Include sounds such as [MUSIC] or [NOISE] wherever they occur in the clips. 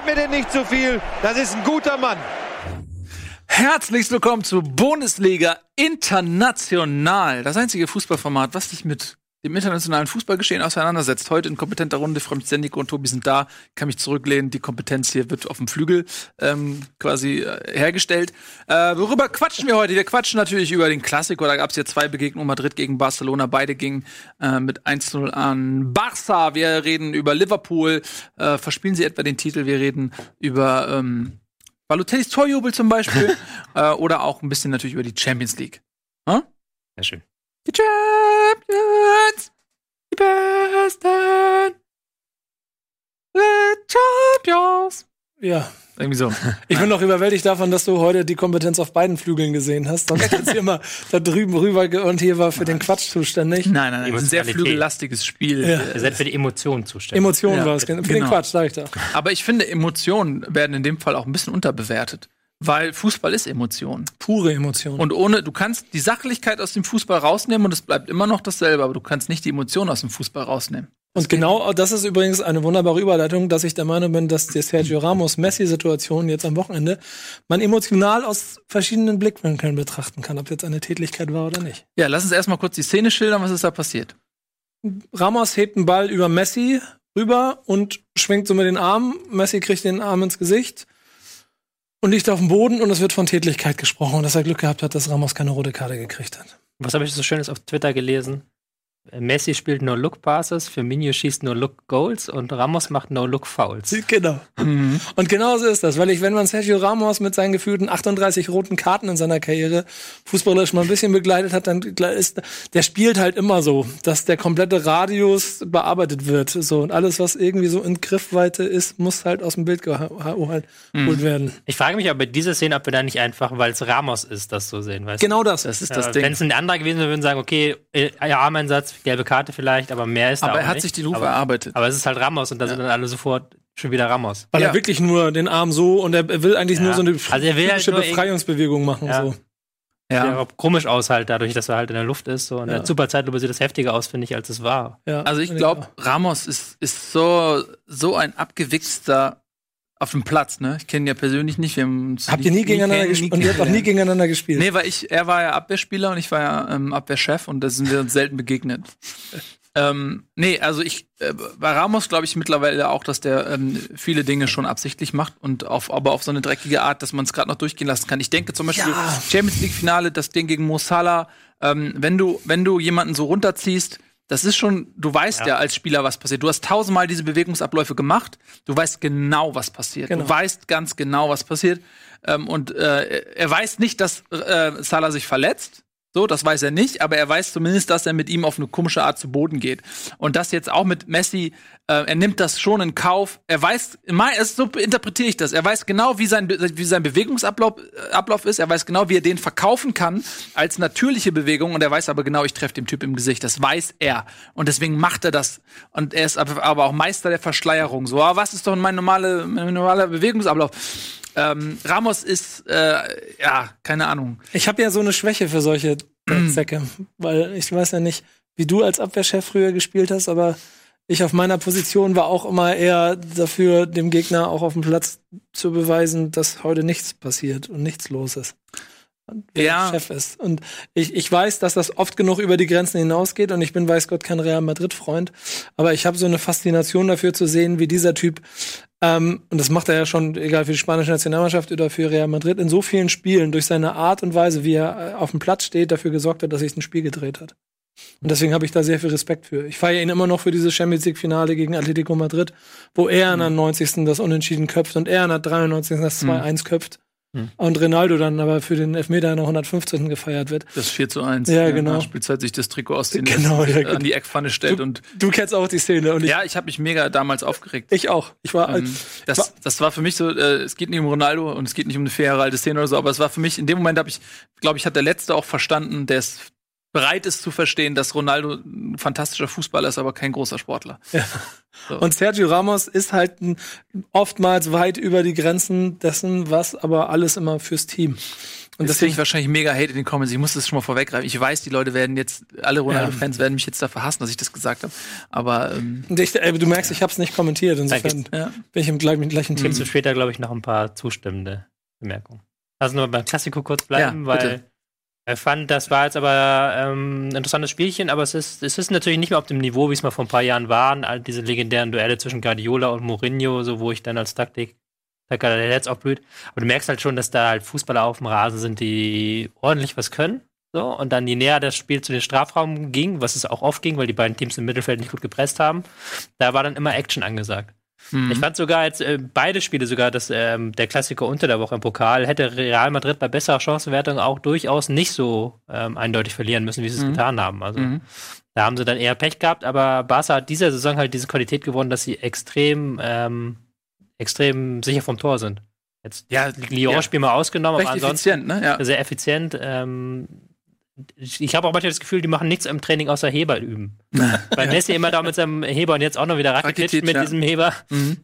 Erzählt mir denn nicht zu viel. Das ist ein guter Mann. Herzlich willkommen zu Bundesliga International. Das einzige Fußballformat, was sich mit dem internationalen Fußballgeschehen auseinandersetzt. Heute in kompetenter Runde. Freund Sendiko und Tobi sind da. Kann mich zurücklehnen. Die Kompetenz hier wird auf dem Flügel ähm, quasi äh, hergestellt. Äh, worüber quatschen wir heute? Wir quatschen natürlich über den Klassiker. Da gab es ja zwei Begegnungen. Madrid gegen Barcelona. Beide gingen äh, mit 1-0 an Barça. Wir reden über Liverpool. Äh, verspielen sie etwa den Titel? Wir reden über ähm, Balotellis Torjubel zum Beispiel. [LAUGHS] äh, oder auch ein bisschen natürlich über die Champions League. Hm? Sehr schön. Die Champions, die Besten, the Champions. Ja, Irgendwie so. ich bin noch überwältigt davon, dass du heute die Kompetenz auf beiden Flügeln gesehen hast. Sonst jetzt immer da drüben rüber und hier war für den Quatsch zuständig. Nein, nein, nein. Das ist ein sehr flugellastiges Spiel. Ja. Ihr seid für die Emotionen zuständig. Emotionen Ja, war es. Für den genau. Quatsch, sag ich doch. Aber ich finde, Emotionen werden in dem Fall auch ein bisschen unterbewertet. Weil Fußball ist Emotion. Pure Emotionen. Und ohne, du kannst die Sachlichkeit aus dem Fußball rausnehmen und es bleibt immer noch dasselbe, aber du kannst nicht die Emotion aus dem Fußball rausnehmen. Und genau das ist übrigens eine wunderbare Überleitung, dass ich der Meinung bin, dass die Sergio Ramos-Messi-Situation jetzt am Wochenende man emotional aus verschiedenen Blickwinkeln betrachten kann, ob jetzt eine Tätlichkeit war oder nicht. Ja, lass uns erstmal kurz die Szene schildern, was ist da passiert. Ramos hebt einen Ball über Messi rüber und schwingt so mit den Armen. Messi kriegt den Arm ins Gesicht und liegt auf dem Boden und es wird von Tätlichkeit gesprochen und dass er Glück gehabt hat, dass Ramos keine rote Karte gekriegt hat. Was habe ich so Schönes auf Twitter gelesen? Messi spielt No-Look-Passes, Firmino schießt No-Look-Goals und Ramos macht No-Look-Fouls. [LAUGHS] Genau. Mhm. Und genau so ist das, weil ich, wenn man Sergio Ramos mit seinen gefühlten 38 roten Karten in seiner Karriere fußballerisch mal ein bisschen begleitet hat, dann ist, der spielt halt immer so, dass der komplette Radius bearbeitet wird. So, und alles, was irgendwie so in Griffweite ist, muss halt aus dem Bild geholt Mhm. werden. Ich frage mich, ob bei dieser Szene, ob wir da nicht einfach, weil es Ramos ist, das so sehen, weißt du? Genau das. Das ist Ja, das Ding. Wenn es ein anderer gewesen wäre, würden wir sagen, okay, äh, ja, gelbe Karte vielleicht, aber mehr ist da Aber auch er hat nicht. sich die Lupe aber, erarbeitet. aber es ist halt Ramos und da sind dann alle sofort schon wieder Ramos. Weil Ja. er wirklich nur den Arm so und er will eigentlich Ja. nur so eine Also er will halt Befreiungsbewegung machen. Ja. So. Ja. ja. auch komisch aus halt, dadurch, dass er halt in der Luft ist. So. Und Ja. der Superzeitlupe sieht das heftiger aus, finde ich, als es war. Ja. Also ich glaube, Ramos ist, ist so, so ein abgewichster auf dem Platz, ne? Ich kenne ihn ja persönlich nicht. Wir haben uns Habt ihr nie gegeneinander gespielt? Und ihr habt auch nie gegeneinander gespielt. Nee, weil ich, er war ja Abwehrspieler und ich war ja ähm, Abwehrchef und da sind wir uns selten begegnet. [LAUGHS] ähm, nee, also ich, äh, bei Ramos glaube ich mittlerweile auch, dass der ähm, viele Dinge schon absichtlich macht und auf, aber auf so eine dreckige Art, dass man es gerade noch durchgehen lassen kann. Ich denke zum Beispiel Ja. Champions League Finale, das Ding gegen Mo Salah, ähm, wenn du, wenn du jemanden so runterziehst, das ist schon, du weißt ja. Ja. als Spieler, was passiert. Du hast tausendmal diese Bewegungsabläufe gemacht. Du weißt genau, was passiert. Genau. Du weißt ganz genau, was passiert. Ähm, und äh, er weiß nicht, dass äh, Salah sich verletzt. So, das weiß er nicht, aber er weiß zumindest, dass er mit ihm auf eine komische Art zu Boden geht. Und das jetzt auch mit Messi, äh, er nimmt das schon in Kauf. Er weiß, so interpretiere ich das. Er weiß genau, wie sein, wie sein Bewegungsablauf äh, Ablauf ist. Er weiß genau, wie er den verkaufen kann als natürliche Bewegung. Und er weiß aber genau, ich treffe dem Typ im Gesicht. Das weiß er. Und deswegen macht er das. Und er ist aber aber auch Meister der Verschleierung. So, ah, was ist doch mein, normale, mein normaler Bewegungsablauf? Ähm, Ramos ist, äh, ja, keine Ahnung. Ich habe ja so eine Schwäche für solche Säcke, weil ich weiß ja nicht, wie du als Abwehrchef früher gespielt hast, aber ich auf meiner Position war auch immer eher dafür, dem Gegner auch auf dem Platz zu beweisen, dass heute nichts passiert und nichts los ist. Und wer Ja. Chef ist. Und ich, ich weiß, dass das oft genug über die Grenzen hinausgeht und ich bin, weiß Gott, kein Real Madrid-Freund, aber ich habe so eine Faszination dafür zu sehen, wie dieser Typ ähm, und das macht er ja schon, egal für die spanische Nationalmannschaft oder für Real Madrid, in so vielen Spielen durch seine Art und Weise, wie er äh, auf dem Platz steht, dafür gesorgt hat, dass sich ein Spiel gedreht hat. Und deswegen habe ich da sehr viel Respekt für. Ich feiere ihn immer noch für dieses Champions League-Finale gegen Atletico Madrid, wo er in der 90. das Unentschieden köpft und er in der 93. das 2-1 köpft. Mhm. Und Ronaldo dann aber für den Elfmeter in der 115. gefeiert wird. Das 4 zu 1. Ja, genau. Nach Spielzeit sich das Trikot ausziehen Genau, lässt, ja, an die Eckpfanne stellt und Du kennst auch die Szene und ich, ja, ich habe mich mega damals aufgeregt. ich auch. Ich war, Ähm, das, das war für mich so, äh, es geht nicht um Ronaldo und es geht nicht um eine faire alte Szene oder so, aber es war für mich, in dem Moment habe ich, glaube ich, hat der Letzte auch verstanden, der es bereit ist zu verstehen, dass Ronaldo ein fantastischer Fußballer ist, aber kein großer Sportler. So. Und Sergio Ramos ist halt ein, oftmals weit über die Grenzen dessen, was aber alles immer fürs Team. Und das kriege ich wahrscheinlich mega Hate in den Comments. Ich muss das schon mal vorweggreifen. Ich weiß, die Leute werden jetzt, alle Ronaldo-Fans werden mich jetzt dafür hassen, dass ich das gesagt habe. Aber ähm, ich, äh, du merkst, ich habe es nicht kommentiert. Insofern ja. bin ich im gleichen, gleichen Team. Gibt's später, glaube ich, noch ein paar zustimmende Bemerkungen. Also nur beim Klassiko kurz bleiben, Ja, bitte. weil ich fand, das war jetzt aber ähm, ein interessantes Spielchen, aber es ist, es ist natürlich nicht mehr auf dem Niveau, wie es mal vor ein paar Jahren waren. All diese legendären Duelle zwischen Guardiola und Mourinho, so wo ich dann als Taktik Taktiker der Herz aufblüht. Aber du merkst halt schon, dass da halt Fußballer auf dem Rasen sind, die ordentlich was können. So, und dann je näher das Spiel zu den Strafraum ging, was es auch oft ging, weil die beiden Teams im Mittelfeld nicht gut gepresst haben, da war dann immer Action angesagt. Mhm. Ich fand sogar jetzt äh, beide Spiele sogar, dass ähm, der Klassiker unter der Woche im Pokal hätte Real Madrid bei besserer Chancenwertung auch durchaus nicht so ähm, eindeutig verlieren müssen, wie sie es Mhm. getan haben. Also Mhm. da haben sie dann eher Pech gehabt, aber Barca hat dieser Saison halt diese Qualität gewonnen, dass sie extrem, ähm, extrem sicher vom Tor sind. Jetzt Ja, Lyon-Spiel mal ausgenommen, recht aber ansonsten effizient, ne? Ja. sehr effizient. Ähm, ich habe auch manchmal das Gefühl, die machen nichts im Training außer Heber üben. [LAUGHS] Weil Messi immer da mit seinem Heber und jetzt auch noch wieder Rakitic, mit ja. diesem Heber. Mhm.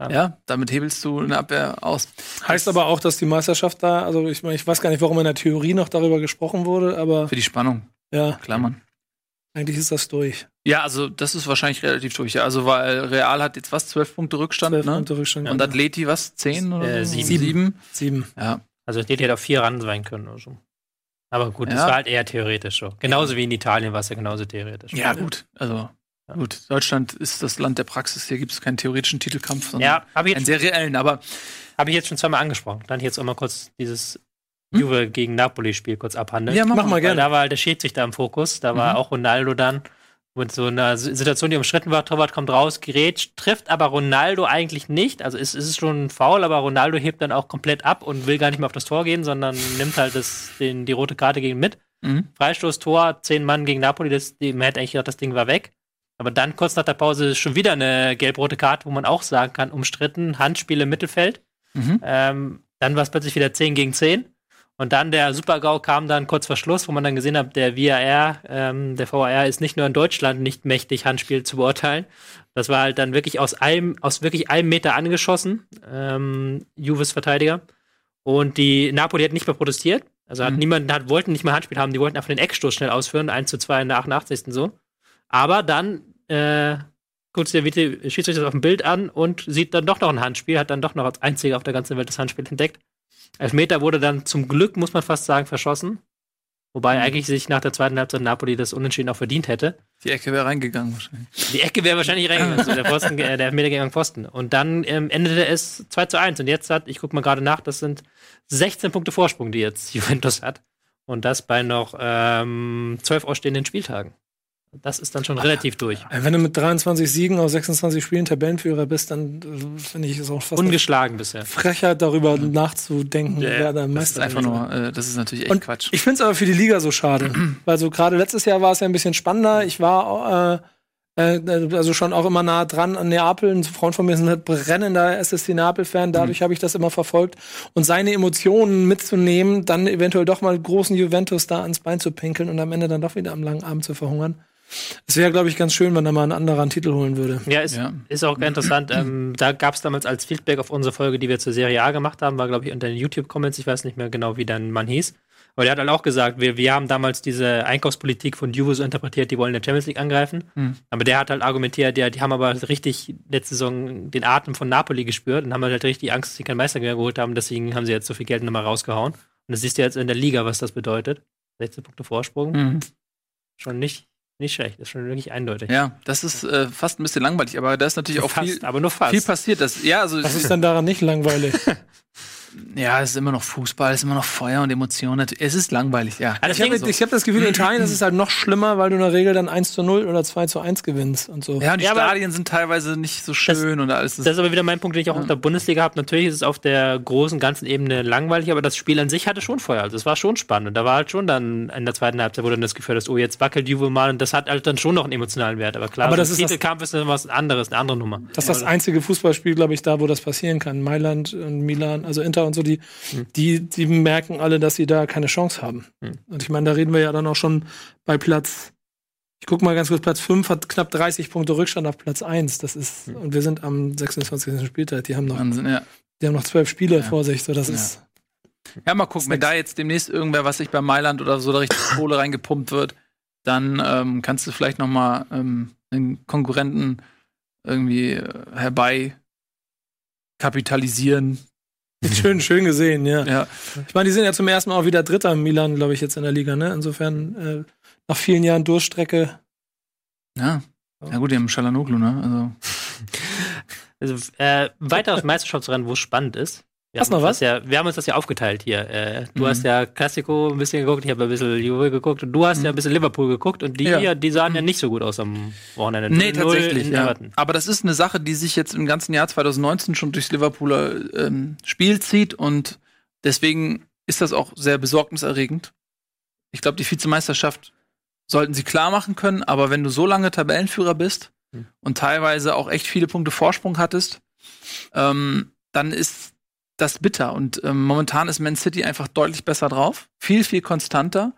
Ja. Ja, damit hebelst du eine Abwehr aus. Heißt aber auch, dass die Meisterschaft da, also ich meine, ich weiß gar nicht, warum in der Theorie noch darüber gesprochen wurde, aber Für die Spannung, ja, klar, Mann. eigentlich ist das durch. Ja, also das ist wahrscheinlich relativ durch. Ja. Also weil Real hat jetzt was, zwölf Punkte Rückstand, Zwölf ne? Punkte Rückstand. Und Atleti was, zehn oder Äh, sieben. sieben. sieben. Ja. Also die hätte auf vier ran sein können oder so. Aber gut, das Ja. war halt eher theoretisch so. Genauso wie in Italien war es ja genauso theoretisch. ja, gut. Also Ja. gut. Deutschland ist das Land der Praxis. Hier gibt es keinen theoretischen Titelkampf, sondern Ja, habe ich, einen jetzt- sehr reellen. Aber hab ich jetzt schon zweimal angesprochen. Dann jetzt auch mal kurz dieses Hm? Juve gegen Napoli-Spiel kurz abhandeln. ja, Mach mal Weil gerne. da war halt der Schiedsrichter im Fokus. Da war Mhm. auch Ronaldo dann mit so einer S- Situation, die umstritten war. Torwart kommt raus, gerät, trifft aber Ronaldo eigentlich nicht. Also es, es ist schon ein Foul, aber Ronaldo hebt dann auch komplett ab und will gar nicht mehr auf das Tor gehen, sondern nimmt halt das, den, die rote Karte gegen mit. Mhm. Freistoß, Tor, zehn Mann gegen Napoli. Das, die, man hätte eigentlich gedacht, das Ding war weg. Aber dann kurz nach der Pause ist schon wieder eine gelb-rote Karte, wo man auch sagen kann, umstritten, Handspiel im Mittelfeld. Mhm. Ähm, dann war es plötzlich wieder 10 gegen 10. Und dann der Super-GAU kam dann kurz vor Schluss, wo man dann gesehen hat, der VAR, ähm, der VAR ist nicht nur in Deutschland nicht mächtig, Handspiel zu beurteilen. Das war halt dann wirklich aus einem, aus wirklich einem Meter angeschossen, ähm, Juves Verteidiger. Und die Napoli hat nicht mehr protestiert. Also hat Mhm. niemand, hat, wollten nicht mehr Handspiel haben, die wollten einfach den Eckstoß schnell ausführen, 1 zu 2 in der 88. so. Aber dann äh, guckt sich der Schiedsrichter das auf dem Bild an und sieht dann doch noch ein Handspiel, hat dann doch noch als einziger auf der ganzen Welt das Handspiel entdeckt. Elfmeter wurde dann zum Glück, muss man fast sagen, verschossen. Wobei eigentlich sich nach der zweiten Halbzeit Napoli das Unentschieden auch verdient hätte. Die Ecke wäre reingegangen wahrscheinlich. Die Ecke wäre wahrscheinlich reingegangen, so der, Pfosten, [LAUGHS] äh, der Elfmeter gegen den Pfosten. Und dann ähm, endete es 2 zu 1. Und jetzt hat, ich gucke mal gerade nach, das sind 16 Punkte Vorsprung, die jetzt Juventus hat. Und das bei noch ähm, 12 ausstehenden Spieltagen. Das ist dann schon relativ durch. Äh, Wenn du mit 23 Siegen aus 26 Spielen Tabellenführer bist, dann äh, finde ich es auch fast Ungeschlagen bisher. Frechheit, darüber nachzudenken, Ja, wer der Das Meister ist einfach nur, äh, das ist natürlich echt Und Quatsch. Ich finde es aber für die Liga so schade. [CLEARS THROAT] weil so gerade letztes Jahr war es ja ein bisschen spannender. Ich war äh, äh, also schon auch immer nah dran an Neapel. Ein Freund von mir ist ein brennender SSC Neapel-Fan. Dadurch habe ich das immer verfolgt. Und seine Emotionen mitzunehmen, dann eventuell doch mal großen Juventus da ans Bein zu pinkeln und am Ende dann doch wieder am langen Abend zu verhungern. Es wäre, glaube ich, ganz schön, wenn da mal ein anderer einen Titel holen würde. Ja, ist, Ja. ist auch interessant. Ähm, da gab es damals als Feedback auf unsere Folge, die wir zur Serie A gemacht haben, war, glaube ich, unter den YouTube-Comments, ich weiß nicht mehr genau, wie dein Mann hieß. Aber der hat halt auch gesagt, wir, wir haben damals diese Einkaufspolitik von Juve so interpretiert, die wollen in der Champions League angreifen. Hm. Aber der hat halt argumentiert, ja, die haben aber richtig letzte Saison den Atem von Napoli gespürt und haben halt richtig Angst, dass sie keinen Meister mehr geholt haben. Deswegen haben sie jetzt so viel Geld nochmal rausgehauen. Und das siehst du jetzt in der Liga, was das bedeutet. 16 Punkte Vorsprung. Mhm. Schon nicht, nicht schlecht. ist schon wirklich eindeutig. Ja, das ist äh, fast ein bisschen langweilig, aber da ist natürlich auch fast, viel, aber nur fast. viel passiert. Das, ja, also Was ist denn daran nicht langweilig? [LAUGHS] ja, es ist immer noch Fußball, es ist immer noch Feuer und Emotionen. Es ist langweilig, ja. Das Ich habe so. hab das Gefühl, in Italien ist es halt noch schlimmer, weil du in der Regel dann 1 zu 0 oder 2 zu 1 gewinnst und so. Ja, und die Ja, Stadien sind teilweise nicht so schön und alles. Das ist aber wieder mein Punkt, den ich auch auf der Bundesliga habe. Natürlich ist es auf der großen, ganzen Ebene langweilig, aber das Spiel an sich hatte schon Feuer. Also es war schon spannend. Und da war halt schon dann in der zweiten Halbzeit, wo dann das Gefühl hast, oh, jetzt wackelt Juve mal. Und das hat halt dann schon noch einen emotionalen Wert. Aber klar, Aber so das ein ist das- Titelkampf ist dann was anderes, eine andere Nummer. Das ist das einzige Fußballspiel, glaube ich, da, wo das passieren kann. Mailand und Milan, also Inter Inter und so, die, Hm. die, die merken alle, dass sie da keine Chance haben. Hm. Und ich meine, da reden wir ja dann auch schon bei Platz, ich guck mal ganz kurz, Platz 5 hat knapp 30 Punkte Rückstand auf Platz 1. Das ist, Hm. und wir sind am 26. Spieltag, die haben noch, Wahnsinn, ja. die haben noch zwölf Spiele Ja. vor sich, so das Ja. ist, Ja, mal gucken, wenn da jetzt demnächst irgendwer, was sich bei Mailand oder so da richtig Kohle reingepumpt wird, dann ähm, kannst du vielleicht noch mal ähm, einen Konkurrenten irgendwie äh, herbei kapitalisieren. [LAUGHS] schön, schön gesehen, ja. Ja, Ich meine, die sind ja zum ersten Mal auch wieder Dritter in Milan, glaube ich, jetzt in der Liga, ne? Insofern, äh, nach vielen Jahren Durchstrecke. ja. Ja gut, die haben Schalanoglu, ne? Also [LAUGHS] Also, äh, weiteres Meisterschaftsrennen, wo es spannend ist. Wir Hast noch das Ja, wir haben uns das ja aufgeteilt hier. Äh, du Mhm. hast ja Classico ein bisschen geguckt, ich habe ein bisschen Juve geguckt und du hast ja ein bisschen Liverpool geguckt und die Ja. hier, die sahen ja nicht so gut aus am Wochenende. Nee, 0-0 tatsächlich. Ja. Aber das ist eine Sache, die sich jetzt im ganzen Jahr 2019 schon durchs Liverpooler ähm, Spiel zieht und deswegen ist das auch sehr besorgniserregend. Ich glaube, die Vizemeisterschaft sollten sie klar machen können, aber wenn du so lange Tabellenführer bist Hm. und teilweise auch echt viele Punkte Vorsprung hattest, ähm, dann ist das bitter. Und ähm, momentan ist Man City einfach deutlich besser drauf, viel, viel konstanter.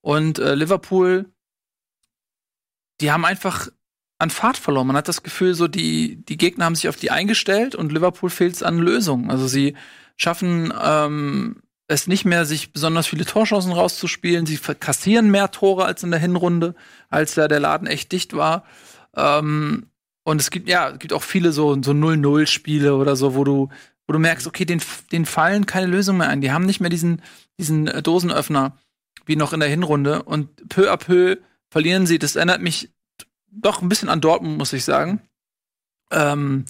Und äh, Liverpool, die haben einfach an Fahrt verloren. Man hat das Gefühl, so die, die Gegner haben sich auf die eingestellt und Liverpool fehlt es an Lösungen. Also sie schaffen ähm, es nicht mehr, sich besonders viele Torchancen rauszuspielen. Sie kassieren mehr Tore als in der Hinrunde, als da der Laden echt dicht war. Ähm, und es gibt, ja, es gibt auch viele so, so 0-0-Spiele oder so, wo du, wo du merkst, okay, den, den fallen keine Lösung mehr ein. Die haben nicht mehr diesen, diesen äh, Dosenöffner wie noch in der Hinrunde. Und peu à peu verlieren sie. Das erinnert mich doch ein bisschen an Dortmund, muss ich sagen. Ähm,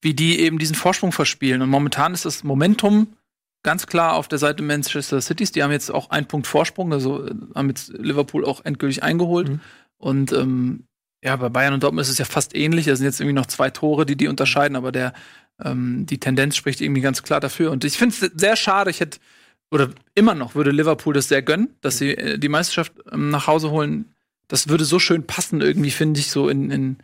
wie die eben diesen Vorsprung verspielen. Und momentan ist das Momentum ganz klar auf der Seite Manchester Cities. Die haben jetzt auch einen Punkt Vorsprung, also äh, haben jetzt Liverpool auch endgültig eingeholt. Mhm. Und ähm, ja, bei Bayern und Dortmund ist es ja fast ähnlich. Da sind jetzt irgendwie noch zwei Tore, die die unterscheiden, aber der ähm, die Tendenz spricht irgendwie ganz klar dafür. Und ich finde es sehr schade. Ich hätte oder immer noch würde Liverpool das sehr gönnen, dass sie äh, die Meisterschaft ähm, nach Hause holen. Das würde so schön passen irgendwie, finde ich, so in, in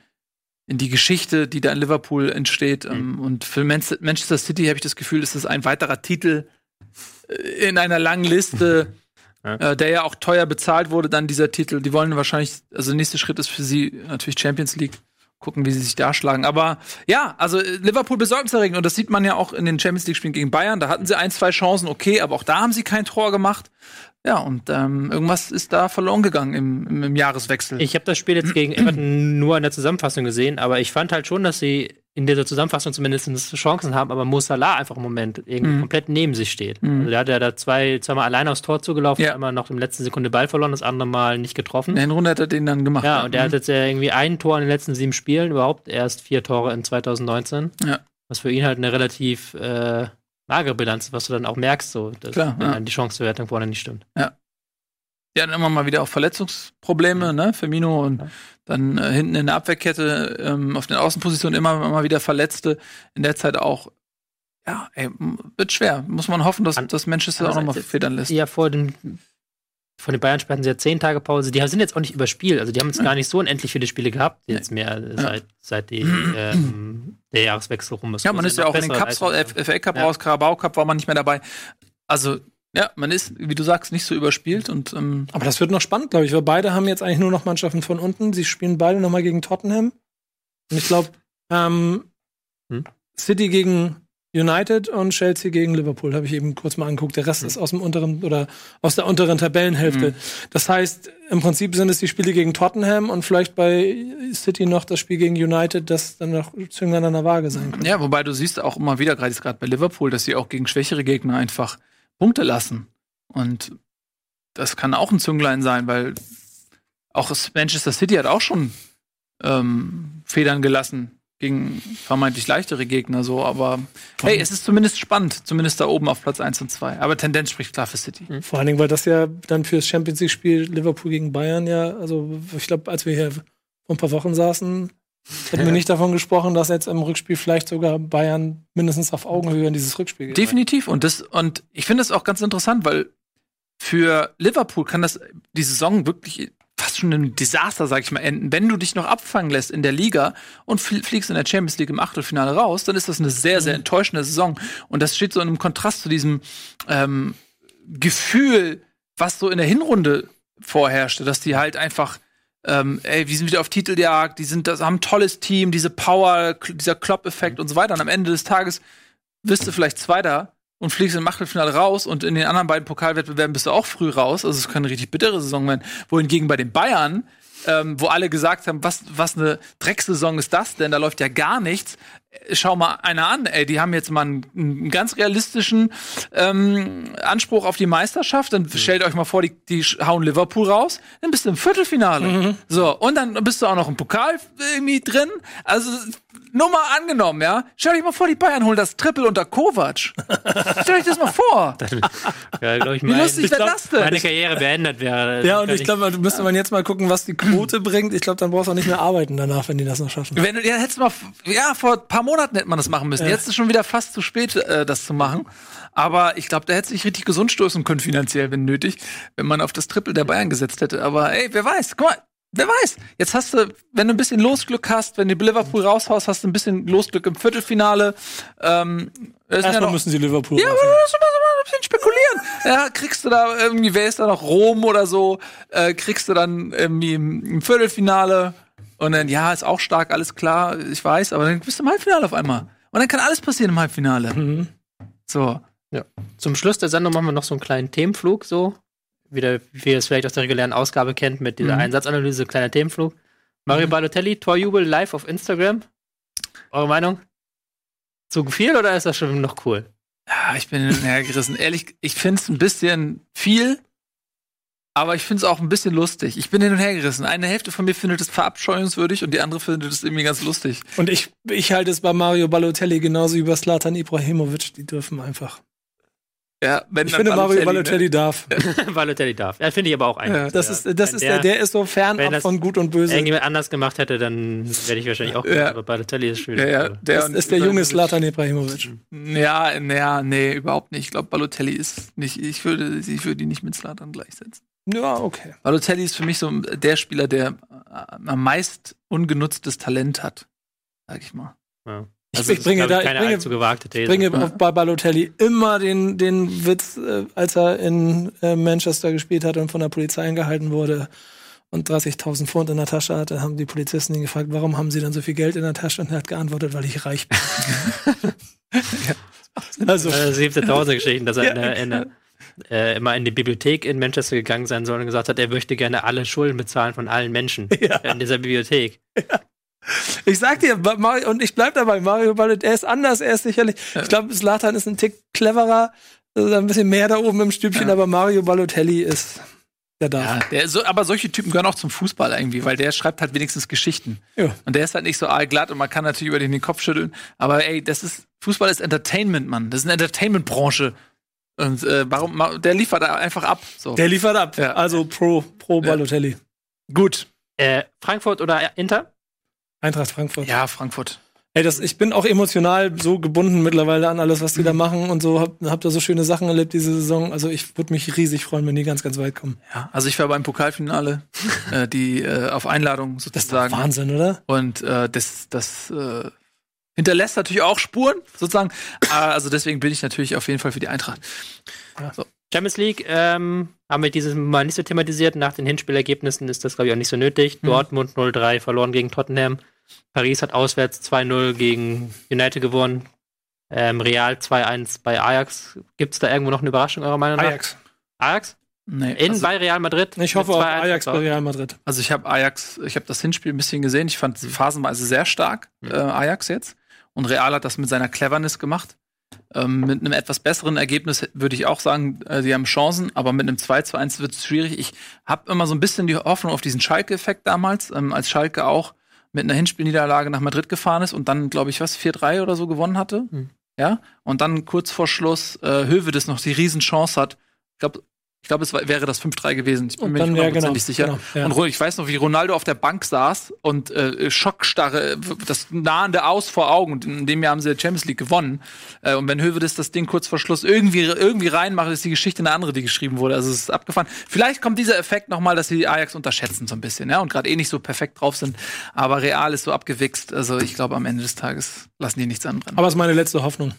in die Geschichte, die da in Liverpool entsteht. Ähm, und für Man Manchester City habe ich das Gefühl, ist das ein weiterer Titel äh, in einer langen Liste, [LAUGHS] Ja. äh, der ja auch teuer bezahlt wurde, dann dieser Titel. Die wollen wahrscheinlich, also der nächste Schritt ist für sie natürlich Champions League. Gucken, wie sie sich da schlagen. Aber ja, also äh, Liverpool besorgniserregend. Und das sieht man ja auch in den Champions League-Spielen gegen Bayern. Da hatten sie ein, zwei Chancen, okay, aber auch da haben sie kein Tor gemacht. Ja, und ähm, irgendwas ist da verloren gegangen im, im, im Jahreswechsel. Ich habe das Spiel jetzt gegen Everton nur in der Zusammenfassung gesehen, aber ich fand halt schon, dass sie in dieser Zusammenfassung zumindest Chancen haben, aber Mo Salah einfach im Moment irgendwie Mhm. komplett neben sich steht. Mhm. Also der hat ja da zwei, zweimal allein aufs Tor zugelaufen, Ja. einmal noch im letzten Sekunde Ball verloren, das andere Mal nicht getroffen. in der Hinrunde hat er den dann gemacht. Ja, und der Mhm. hat jetzt ja irgendwie ein Tor in den letzten sieben Spielen, überhaupt erst vier Tore in 2019. Ja. Was für ihn halt eine relativ äh, magere Bilanz ist, was du dann auch merkst, so, dass, Klar, ja. die Chanceverwertung vorne nicht stimmt. Die hatten immer mal wieder auch Verletzungsprobleme, ne? Firmino und Ja. dann äh, hinten in der Abwehrkette ähm, auf den Außenpositionen immer mal wieder Verletzte. In der Zeit auch, ja, ey, wird schwer. Muss man hoffen, dass, dass Manchester auch nochmal federn lässt. Ja, vor den von den Bayern hatten sie ja zehn Tage Pause. Die sind jetzt auch nicht überspielt. Also die haben jetzt gar nicht so unendlich viele Spiele gehabt, jetzt mehr seit, seit die, [CLEARS THROAT] ähm, der Jahreswechsel rum ist. Ja, man sie ist ja auch in den Cups FA Cup Ja. raus, Carabao Cup war man nicht mehr dabei. Also, ja, man ist, wie du sagst, nicht so überspielt und ähm, Aber das wird noch spannend, glaube ich, weil beide haben jetzt eigentlich nur noch Mannschaften von unten. Sie spielen beide noch mal gegen Tottenham. Und ich glaube, ähm, Hm? City gegen United und Chelsea gegen Liverpool habe ich eben kurz mal angeguckt. Der Rest Hm. ist aus dem unteren oder aus der unteren Tabellenhälfte. Mhm. Das heißt, im Prinzip sind es die Spiele gegen Tottenham und vielleicht bei City noch das Spiel gegen United, das dann noch Zünglein an der Waage sein könnte. ja, wobei du siehst auch immer wieder, gerade jetzt gerade bei Liverpool, dass sie auch gegen schwächere Gegner einfach Punkte lassen. Und das kann auch ein Zünglein sein, weil auch das Manchester City hat auch schon ähm, Federn gelassen gegen vermeintlich leichtere Gegner so, aber hey, es ist zumindest spannend, zumindest da oben auf Platz 1 und 2. Aber Tendenz spricht klar für City. Vor allen Dingen, weil das ja dann fürs Champions League-Spiel Liverpool gegen Bayern ja, also ich glaube, als wir hier vor ein paar Wochen saßen, hätten wir nicht davon gesprochen, dass jetzt im Rückspiel vielleicht sogar Bayern mindestens auf Augenhöhe in dieses Rückspiel geht. Definitiv. Und das, und ich finde das auch ganz interessant, weil für Liverpool kann das die Saison wirklich fast schon ein Desaster, sag ich mal, enden. Wenn du dich noch abfangen lässt in der Liga und fliegst in der Champions League im Achtelfinale raus, dann ist das eine sehr, sehr enttäuschende Saison. Und das steht so in einem Kontrast zu diesem ähm, Gefühl, was so in der Hinrunde vorherrschte, dass die halt einfach ähm, ey, wir sind wieder auf Titeljagd, die sind, das haben ein tolles Team, diese Power, dieser Klopp-Effekt und so weiter. Und am Ende des Tages wirst du vielleicht Zweiter und fliegst im Achtelfinale raus und in den anderen beiden Pokalwettbewerben bist du auch früh raus. Also es kann eine richtig bittere Saison werden. Wohingegen bei den Bayern, ähm, wo alle gesagt haben, was, was eine Drecksaison ist das denn? Da läuft ja gar nichts. Schau mal einer an, ey, die haben jetzt mal einen, einen ganz realistischen ähm, Anspruch auf die Meisterschaft. Dann stellt euch mal vor, die, die hauen Liverpool raus, dann bist du im Viertelfinale. So, und dann bist du auch noch im Pokal irgendwie drin. Also nur mal angenommen, ja. Stell dich mal vor, die Bayern holen das Triple unter Kovac. Stell euch das mal vor. [LAUGHS] Ja, glaub ich, Wie mein, lustig wäre das denn? meine Karriere beendet wäre. Ja, und ich glaube, da müsste man jetzt mal gucken, was die Quote bringt. Ich glaube, dann brauchst du auch nicht mehr arbeiten danach, wenn die das noch schaffen. Wenn du, ja, hättest du mal, ja, vor ein paar Monaten hätte man das machen müssen. Jetzt ist es schon wieder fast zu spät, äh, das zu machen. Aber ich glaube, da hätte sich richtig gesund stoßen können, finanziell, wenn nötig, wenn man auf das Triple der Bayern gesetzt hätte. Aber ey, wer weiß, guck mal, wer weiß. Jetzt hast du, wenn du ein bisschen Losglück hast, wenn du Liverpool raushaust, hast du ein bisschen Losglück im Viertelfinale. Ähm, sind ja Erstmal noch- müssen sie Liverpool ja, aber lass uns mal ein bisschen spekulieren. Ja, kriegst du da irgendwie, wer ist da noch Rom oder so, äh, kriegst du dann irgendwie im, im Viertelfinale und dann, ja, ist auch stark, alles klar, ich weiß, aber dann bist du im Halbfinale auf einmal. Und dann kann alles passieren im Halbfinale. Mhm. So. Zum Schluss der Sendung machen wir noch so einen kleinen Themenflug, so. Wieder, wie ihr es vielleicht aus der regulären Ausgabe kennt, mit dieser Mhm. Einsatzanalyse, kleiner Themenflug. Mario Balotelli, Torjubel live auf Instagram. Eure Meinung? Zu viel oder ist das schon noch cool? Ja, ich bin hin und her gerissen. Ehrlich, ich find's ein bisschen viel, aber ich find's auch ein bisschen lustig. Ich bin hin und her gerissen. Eine Hälfte von mir findet es verabscheuungswürdig und die andere findet es irgendwie ganz lustig. Und ich, ich halte es bei Mario Balotelli genauso wie bei Slatan Ibrahimovic. Die dürfen einfach. Ja, wenn Ich finde, Mario ne? Balotelli darf. [LAUGHS] Balotelli darf. Ja, finde ich aber auch eigentlich. Das ist, das ist der, der ist so wenn fernab von Gut und Böse. irgendjemand anders gemacht hätte, dann wäre ich wahrscheinlich auch gut. Ja. Aber Balotelli ist schön. Ja, ja, der Das ist der junge Slatan Ibrahimovic. Ja, naja, nee, überhaupt nicht. Ich glaube, Balotelli ist nicht, ich würde, ich würde ihn nicht mit Slatan gleichsetzen. Ja, okay. Balotelli ist für mich so der Spieler, der am meist ungenutztes Talent hat, sag ich mal. Ja. Ich, Also, ich bringe ist, da, ich, ich keine bringe, allzu gewagte These. bringe auf- bei Balotelli immer den, den Witz, äh, als er in äh, Manchester gespielt hat und von der Polizei angehalten wurde und 30.000 Pfund in der Tasche hatte, haben die Polizisten ihn gefragt, warum haben sie dann so viel Geld in der Tasche? Und er hat geantwortet, weil ich reich bin. [LAUGHS] Also, äh, siebte tausend Geschichten, dass er in Ja, der, in der, äh, immer in die Bibliothek in Manchester gegangen sein soll und gesagt hat, er möchte gerne alle Schulden bezahlen von allen Menschen Ja. in dieser Bibliothek. Ich sag dir, Mario, und ich bleib dabei, Mario Balotelli, er ist anders, er ist sicherlich, ich glaube, Slatan ist ein Tick cleverer, also ein bisschen mehr da oben im Stübchen, aber Mario Balotelli ist, der darf. Ja, der, so, aber solche Typen gehören auch zum Fußball irgendwie, weil der schreibt halt wenigstens Geschichten. Ja. Und der ist halt nicht so aalglatt und man kann natürlich über den den Kopf schütteln. Aber ey, das ist, Fußball ist Entertainment, Mann. Das ist eine Entertainment-Branche. Und äh, warum, der liefert da einfach ab. So. Der liefert ab. Ja. Also pro, pro Ja. Balotelli. Gut. Äh, Frankfurt oder Inter? Eintracht Frankfurt. Ja, Frankfurt. Ey, das, ich bin auch emotional so gebunden mittlerweile an alles, was die da machen und so. Hab, hab da so schöne Sachen erlebt diese Saison. Also ich würde mich riesig freuen, wenn die ganz, ganz weit kommen. Ja, also ich war beim Pokalfinale, [LAUGHS] äh, die äh, auf Einladung sozusagen. Wahnsinn, oder? Und äh, das, das äh, hinterlässt natürlich auch Spuren, sozusagen. Äh, also deswegen bin ich natürlich auf jeden Fall für die Eintracht. Champions League ähm, haben wir dieses Mal nicht so thematisiert. Nach den Hinspielergebnissen ist das, glaube ich, auch nicht so nötig. Mhm. Dortmund 0-3 verloren gegen Tottenham. Paris hat auswärts 2-0 gegen United gewonnen. Ähm, Real 2-1 bei Ajax. Gibt es da irgendwo noch eine Überraschung, eurer Meinung nach? Ajax. Ajax? Nee, In also, bei Real Madrid? Ich hoffe auf 2-1 Ajax bei. Real Madrid. also ich habe Ajax, ich habe das Hinspiel ein bisschen gesehen. Ich fand sie phasenweise sehr stark, äh, Ajax jetzt. Und Real hat das mit seiner Cleverness gemacht. Ähm, mit einem etwas besseren Ergebnis würde ich auch sagen, äh, sie haben Chancen, aber mit einem 2 zu 1 wird es schwierig. Ich habe immer so ein bisschen die Hoffnung auf diesen Schalke-Effekt damals, ähm, als Schalke auch mit einer Hinspielniederlage nach Madrid gefahren ist und dann, glaube ich, was, 4-3 oder so gewonnen hatte. Hm. Ja, und dann kurz vor Schluss äh, Hövedes noch die Riesenchance hat. Ich glaube, Ich glaube, es war, wäre das 5-3 gewesen. Ich bin Und mir nicht hundertprozentig genau, sicher. genau, ja. Und ich weiß noch, wie Ronaldo auf der Bank saß und äh, Schockstarre, das nahende Aus vor Augen. Und in dem Jahr haben sie die Champions League gewonnen. Äh, und wenn Hövedes das Ding kurz vor Schluss irgendwie, irgendwie reinmacht, ist die Geschichte eine andere, die geschrieben wurde. Also es ist abgefahren. Vielleicht kommt dieser Effekt noch mal, dass sie die Ajax unterschätzen so ein bisschen, ja, und gerade eh nicht so perfekt drauf sind. Aber Real ist so abgewichst. Also ich glaube, am Ende des Tages lassen die nichts anbrennen. Aber es ist meine letzte Hoffnung.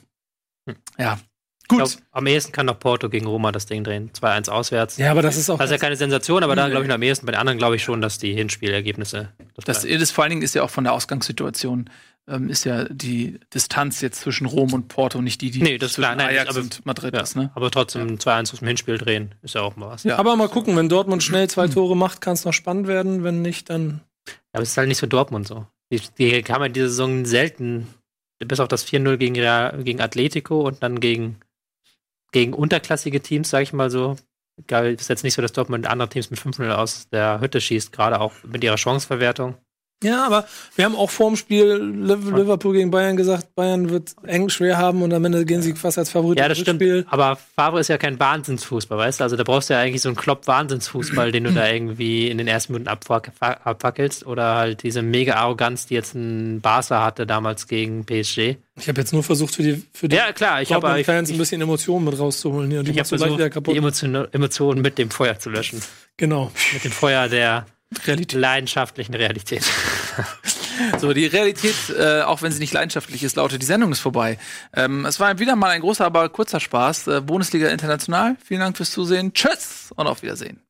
ja. Gut. glaub, am ehesten kann noch Porto gegen Roma das Ding drehen. 2-1 auswärts. Ja, aber das ist auch. Das ist ja keine Sensation, aber da glaube ich noch am ehesten. Bei den anderen glaube ich schon, dass die Hinspielergebnisse. Das ist vor allen Dingen ist ja auch von der Ausgangssituation ähm, ist ja die Distanz jetzt zwischen Rom und Porto nicht die, die Nee, das ist zwischen klar, nein, Ajax aber- und Madrid ja, ist, ne? Aber trotzdem 2-1 aus dem Hinspiel drehen, ist ja auch mal was. Ja. aber mal gucken, wenn Dortmund schnell zwei Tore macht, kann es noch spannend werden. Wenn nicht, dann. Aber es ist halt nicht so Dortmund so. Die, die haben ja diese Saison selten, bis auf das 4-0 gegen, Real- gegen Atletico und dann gegen, gegen unterklassige Teams, sag ich mal so. Ist jetzt nicht so, dass Dortmund andere Teams mit 5-0 aus der Hütte schießt, gerade auch mit ihrer Chanceverwertung. Ja, aber wir haben auch vorm Spiel Liv- Liverpool gegen Bayern gesagt, Bayern wird eng schwer haben und am Ende gehen sie fast als Favorit Ja, das stimmt. Rückspiel. Aber Favre ist ja kein Wahnsinnsfußball, weißt du? Also da brauchst du ja eigentlich so einen Klopp-Wahnsinnsfußball, den du da irgendwie in den ersten Minuten abfac- abfackelst. Oder halt diese mega Arroganz, die jetzt ein Barca hatte damals gegen PSG. Ich habe jetzt nur versucht, für die, für die Ja, klar, ich habe ich, ein bisschen Emotionen mit rauszuholen. Hier. Und die ich hab machst du gleich versucht, wieder die Emotionen mit dem Feuer zu löschen. Genau. Mit dem Feuer der Realität. leidenschaftlichen Realität. [LAUGHS] So, die Realität, äh, auch wenn sie nicht leidenschaftlich ist, lautet, die Sendung ist vorbei. Ähm, es war wieder mal ein großer, aber kurzer Spaß. Äh, Bundesliga International. Vielen Dank fürs Zusehen. Tschüss und auf Wiedersehen.